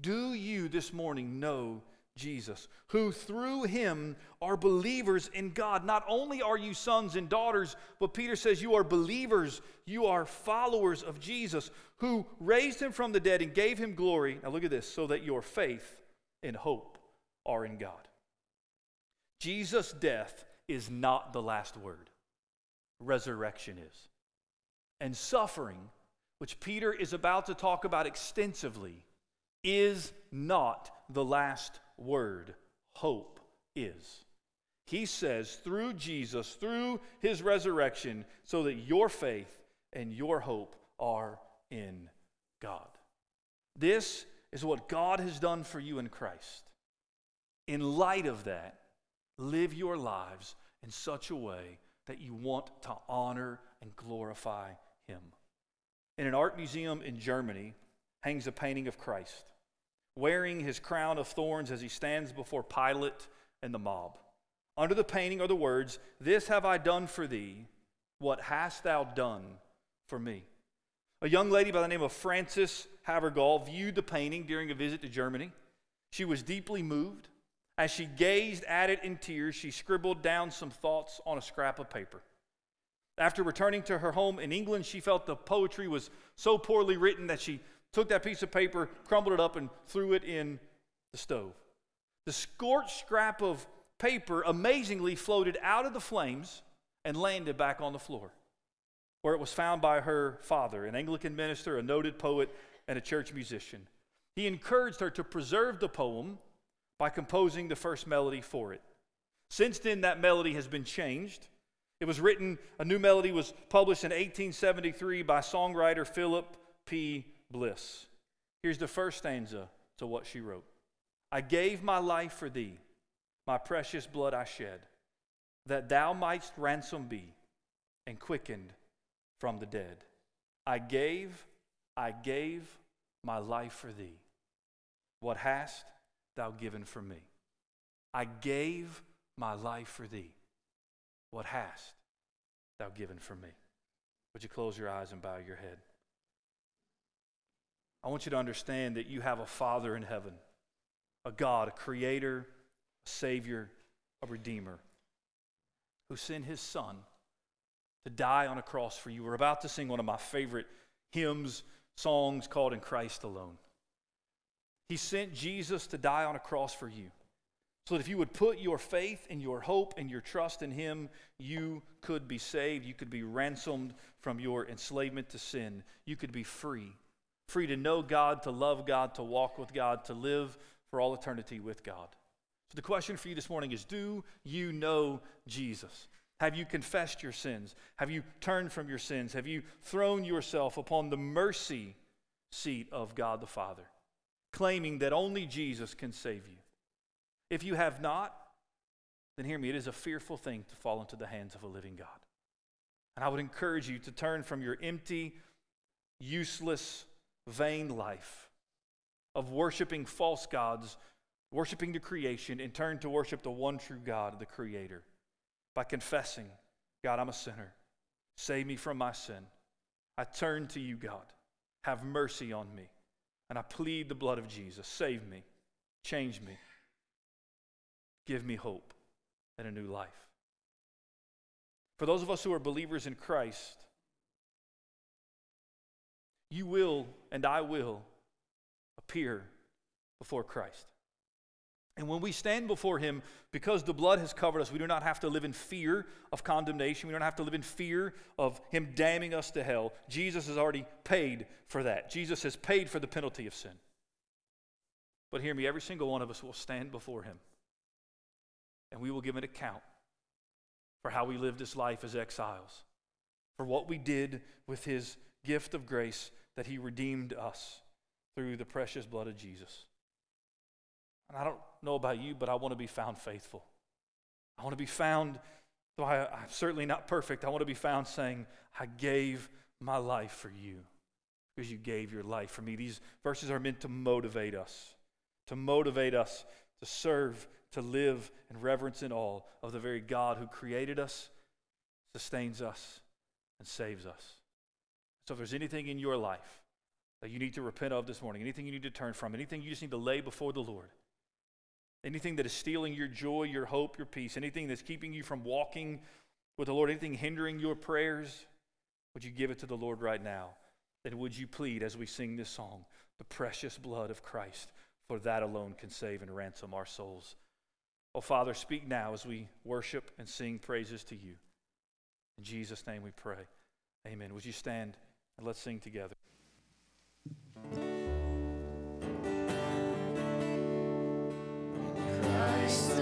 Do you this morning know Jesus, who through him are believers in God? Not only are you sons and daughters, but Peter says you are believers, you are followers of Jesus, who raised him from the dead and gave him glory. Now look at this so that your faith and hope are in God. Jesus' death is not the last word resurrection is. And suffering, which Peter is about to talk about extensively, is not the last word. Hope is. He says, through Jesus, through his resurrection, so that your faith and your hope are in God. This is what God has done for you in Christ. In light of that, live your lives in such a way that you want to honor and glorify Him. In an art museum in Germany hangs a painting of Christ, wearing his crown of thorns as he stands before Pilate and the mob. Under the painting are the words, This have I done for thee, what hast thou done for me? A young lady by the name of Frances Havergal viewed the painting during a visit to Germany. She was deeply moved. As she gazed at it in tears, she scribbled down some thoughts on a scrap of paper. After returning to her home in England, she felt the poetry was so poorly written that she took that piece of paper, crumbled it up, and threw it in the stove. The scorched scrap of paper amazingly floated out of the flames and landed back on the floor, where it was found by her father, an Anglican minister, a noted poet, and a church musician. He encouraged her to preserve the poem by composing the first melody for it. Since then, that melody has been changed. It was written, a new melody was published in 1873 by songwriter Philip P. Bliss. Here's the first stanza to what she wrote I gave my life for thee, my precious blood I shed, that thou mightst ransom be and quickened from the dead. I gave, I gave my life for thee. What hast thou given for me? I gave my life for thee. What hast thou given for me? Would you close your eyes and bow your head? I want you to understand that you have a Father in heaven, a God, a creator, a Savior, a Redeemer, who sent his Son to die on a cross for you. We're about to sing one of my favorite hymns, songs called In Christ Alone. He sent Jesus to die on a cross for you. So that if you would put your faith and your hope and your trust in Him, you could be saved. You could be ransomed from your enslavement to sin. You could be free. Free to know God, to love God, to walk with God, to live for all eternity with God. So the question for you this morning is Do you know Jesus? Have you confessed your sins? Have you turned from your sins? Have you thrown yourself upon the mercy seat of God the Father? claiming that only Jesus can save you. If you have not, then hear me, it is a fearful thing to fall into the hands of a living God. And I would encourage you to turn from your empty, useless, vain life of worshiping false gods worshiping the creation, and turn to worship the one true God, the Creator, by confessing, God, I'm a sinner. Save me from my sin. I turn to you, God. Have mercy on me. And I plead the blood of Jesus. Save me. Change me. Give me hope and a new life. For those of us who are believers in Christ, you will and I will appear before Christ. And when we stand before Him, because the blood has covered us, we do not have to live in fear of condemnation. We don't have to live in fear of Him damning us to hell. Jesus has already paid for that. Jesus has paid for the penalty of sin. But hear me, every single one of us will stand before Him, and we will give an account for how we lived this life as exiles, for what we did with His gift of grace that He redeemed us through the precious blood of Jesus. And I don't know about you, but I want to be found faithful. I want to be found, though I, I'm certainly not perfect, I want to be found saying, I gave my life for you because you gave your life for me. These verses are meant to motivate us, to motivate us to serve, to live in reverence and awe of the very God who created us, sustains us, and saves us. So if there's anything in your life that you need to repent of this morning, anything you need to turn from, anything you just need to lay before the Lord, anything that is stealing your joy, your hope, your peace, anything that's keeping you from walking with the Lord, anything hindering your prayers, would you give it to the Lord right now? And would you plead as we sing this song, the precious blood of Christ, for that alone can save and ransom our souls. Oh, Father, speak now as we worship and sing praises to you. In Jesus' name we pray. Amen. Would you stand? And let's sing together. Christ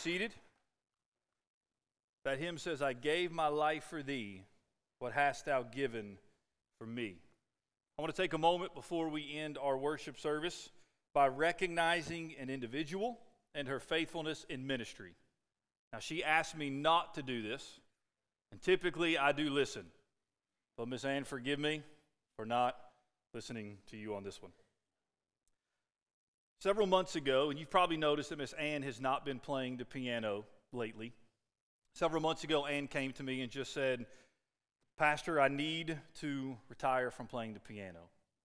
seated. That hymn says, I gave my life for thee. What hast thou given for me? I want to take a moment before we end our worship service by recognizing an individual and her faithfulness in ministry. Now, she asked me not to do this, and typically I do listen. But, Miss Ann, forgive me for not listening to you on this one. Several months ago, and you've probably noticed that Miss Ann has not been playing the piano lately. Several months ago, Ann came to me and just said, Pastor, I need to retire from playing the piano.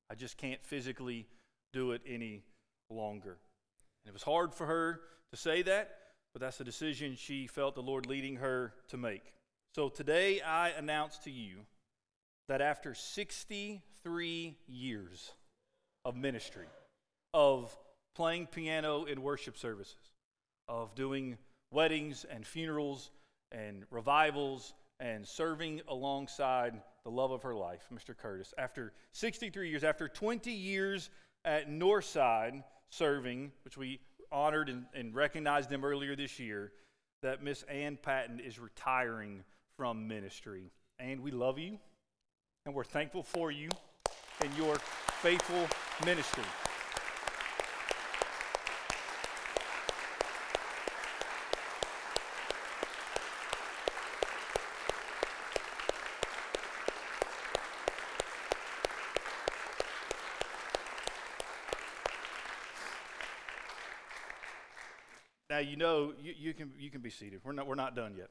I just can't physically do it any longer. And it was hard for her to say that, but that's the decision she felt the Lord leading her to make. So today I announce to you that after 63 years of ministry, of playing piano in worship services, of doing weddings and funerals and revivals and serving alongside the love of her life, Mr. Curtis. After 63 years, after 20 years at Northside serving, which we honored and, and recognized them earlier this year, that Miss Ann Patton is retiring from ministry. And we love you, and we're thankful for you and your faithful ministry. Now you know you, you can you can be seated. We're not we're not done yet.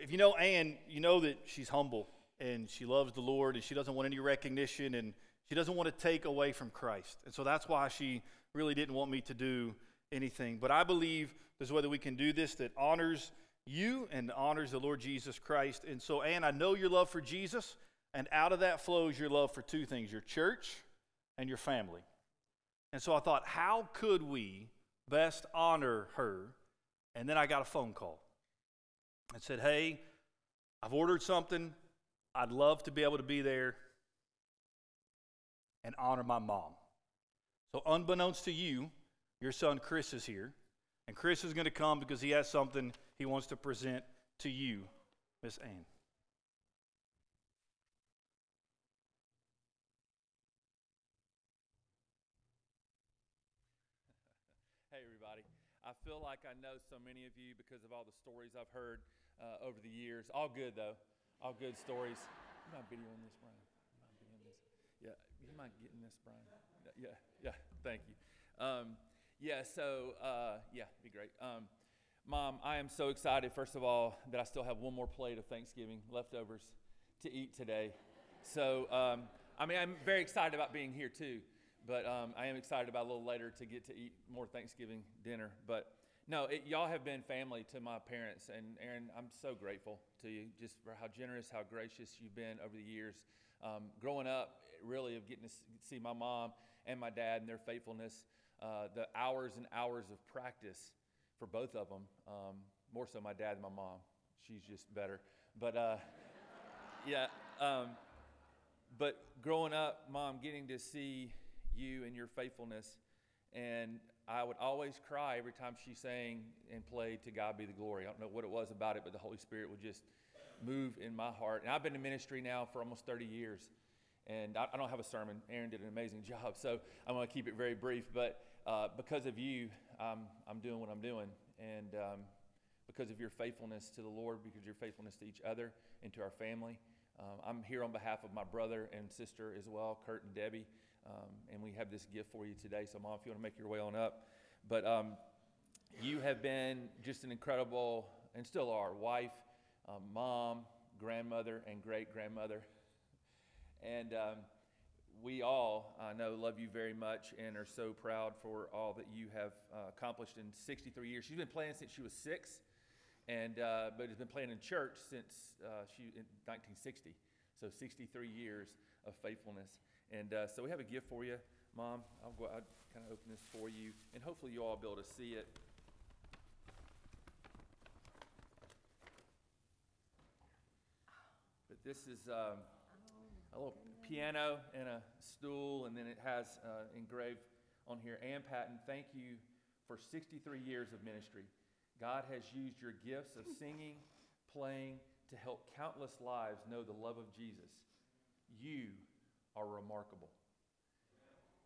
If you know Ann, you know that she's humble and she loves the Lord and she doesn't want any recognition and she doesn't want to take away from Christ. And so that's why she really didn't want me to do anything. But I believe there's a way that we can do this that honors you and honors the Lord Jesus Christ. And so, Ann, I know your love for Jesus, and out of that flows your love for two things your church and your family. And so I thought, how could we best honor her? And then I got a phone call and said, Hey, I've ordered something. I'd love to be able to be there and honor my mom. So, unbeknownst to you, your son Chris is here. And Chris is going to come because he has something he wants to present to you, Miss Ann. Feel like I know so many of you because of all the stories I've heard uh, over the years. All good, though. All good stories. You mind videoing this, Brian? You mind videoing this? Yeah, you mind getting this, Brian? Yeah, yeah, thank you. Um, yeah, so, uh, yeah, be great. Um, Mom, I am so excited, first of all, that I still have one more plate of Thanksgiving leftovers to eat today. So, um, I mean, I'm very excited about being here too, but um, I am excited about a little later to get to eat more Thanksgiving dinner. But no, it, y'all have been family to my parents, and Aaron, I'm so grateful to you just for how generous, how gracious you've been over the years. Um, growing up, really, of getting to see my mom and my dad and their faithfulness, uh, the hours and hours of practice for both of them. Um, more so my dad than my mom. She's just better. But uh, <laughs> yeah, um, but growing up, mom, getting to see you and your faithfulness, and I would always cry every time she sang and played "To God Be the Glory." I don't know what it was about it, but the Holy Spirit would just move in my heart. And I've been in ministry now for almost 30 years, and I, I don't have a sermon. Aaron did an amazing <laughs> job, so I'm going to keep it very brief. But uh, because of you, um, I'm doing what I'm doing, and um, because of your faithfulness to the Lord, because your faithfulness to each other and to our family. Um, I'm here on behalf of my brother and sister as well, Kurt and Debbie, um, and we have this gift for you today. So, Mom, if you want to make your way on up. But um, you have been just an incredible, and still are, wife, um, mom, grandmother, and great grandmother. And um, we all, I know, love you very much and are so proud for all that you have uh, accomplished in 63 years. She's been playing since she was six, and uh, but has been playing in church since uh, she in 1960. So 63 years of faithfulness. And uh, so we have a gift for you, Mom. I'll go. I'll kind of open this for you, and hopefully you all will be able to see it. But this is. Um, a little piano and a stool, and then it has uh, engraved on here, Ann Patton, thank you for 63 years of ministry. God has used your gifts of singing, playing, to help countless lives know the love of Jesus. You are remarkable.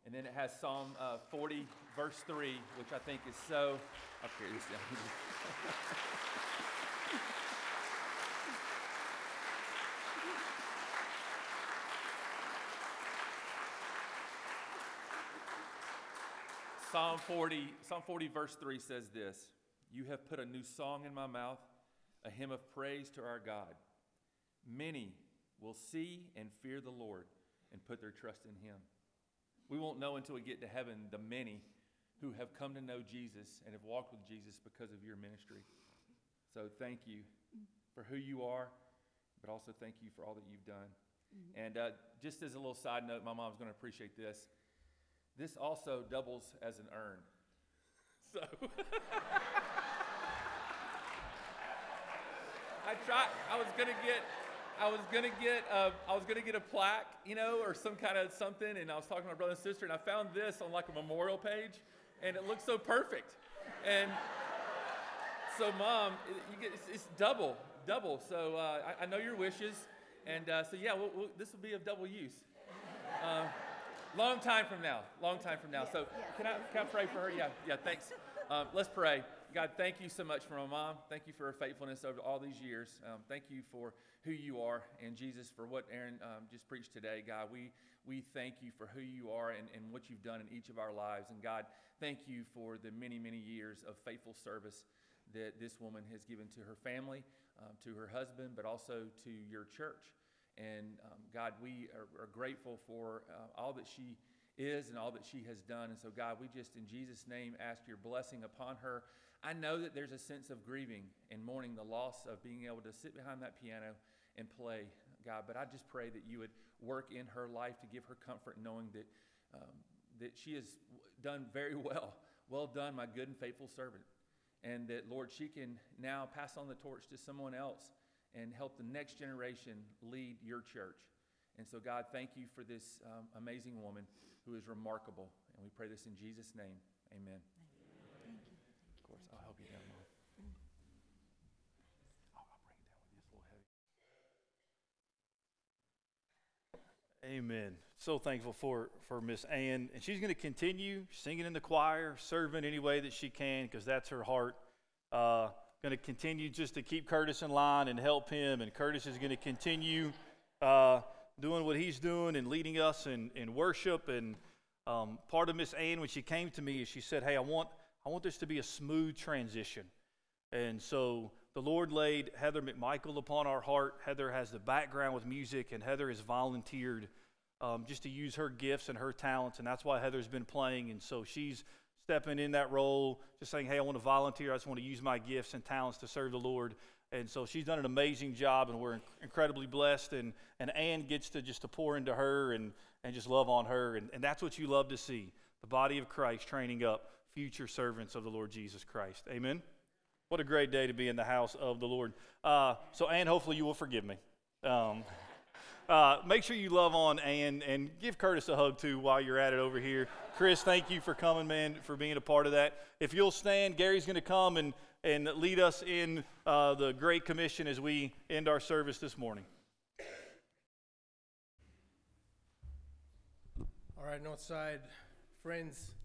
And then it has Psalm uh, 40, verse 3, which I think is so. I'll this down. Psalm 40, Psalm 40, verse 3 says this You have put a new song in my mouth, a hymn of praise to our God. Many will see and fear the Lord and put their trust in him. We won't know until we get to heaven the many who have come to know Jesus and have walked with Jesus because of your ministry. So thank you for who you are, but also thank you for all that you've done. And uh, just as a little side note, my mom's going to appreciate this. This also doubles as an urn. So <laughs> I tried. I was gonna get. I was gonna get. Uh, I was gonna get a plaque, you know, or some kind of something. And I was talking to my brother and sister, and I found this on like a memorial page, and it looks so perfect. And so, mom, it, get, it's, it's double, double. So uh, I, I know your wishes, and uh, so yeah, we'll, we'll, this will be of double use. Uh, long time from now. Long time from now. So can I can I pray for her? Yeah, yeah. Thanks. Um, let's pray. God, thank you so much for my mom. Thank you for her faithfulness over all these years. Um, thank you for who you are, and Jesus for what Aaron um, just preached today. God, we we thank you for who you are and, and what you've done in each of our lives. And God, thank you for the many many years of faithful service that this woman has given to her family, um, to her husband, but also to your church. And um, God, we are, are grateful for uh, all that she is and all that she has done. And so, God, we just in Jesus' name ask your blessing upon her. I know that there's a sense of grieving and mourning the loss of being able to sit behind that piano and play, God. But I just pray that you would work in her life to give her comfort, knowing that, um, that she has done very well. Well done, my good and faithful servant. And that, Lord, she can now pass on the torch to someone else and help the next generation lead your church. And so, God, thank you for this um, amazing woman who is remarkable. And we pray this in Jesus' name. Amen. Course, I'll help you down, Mom. I'll, bring it down with you. It's a little heavy. Amen. So thankful for for Miss Ann, and she's going to continue singing in the choir, serving any way that she can, because that's her heart. Uh, going to continue just to keep Curtis in line and help him, and Curtis is going to continue uh, doing what he's doing and leading us in, in worship. And um, part of Miss Ann, when she came to me, she said, "Hey, I want I want this to be a smooth transition." And so the Lord laid Heather McMichael upon our heart. Heather has the background with music, and Heather has volunteered um, just to use her gifts and her talents, and that's why Heather's been playing. And so she's stepping in that role, just saying, "Hey, I want to volunteer. I just want to use my gifts and talents to serve the Lord." And so she's done an amazing job, and we're incredibly blessed. And and Ann gets to just to pour into her and and just love on her, and, and that's what you love to see: the body of Christ training up future servants of the Lord Jesus Christ. Amen. What a great day to be in the house of the Lord. Uh, so, Ann, hopefully you will forgive me. Um, <laughs> uh, make sure you love on Ann and give Curtis a hug too while you're at it over here. Chris, thank you for coming, man, for being a part of that. If you'll stand, Gary's going to come and, and lead us in uh, the Great Commission as we end our service this morning. All right, Northside friends,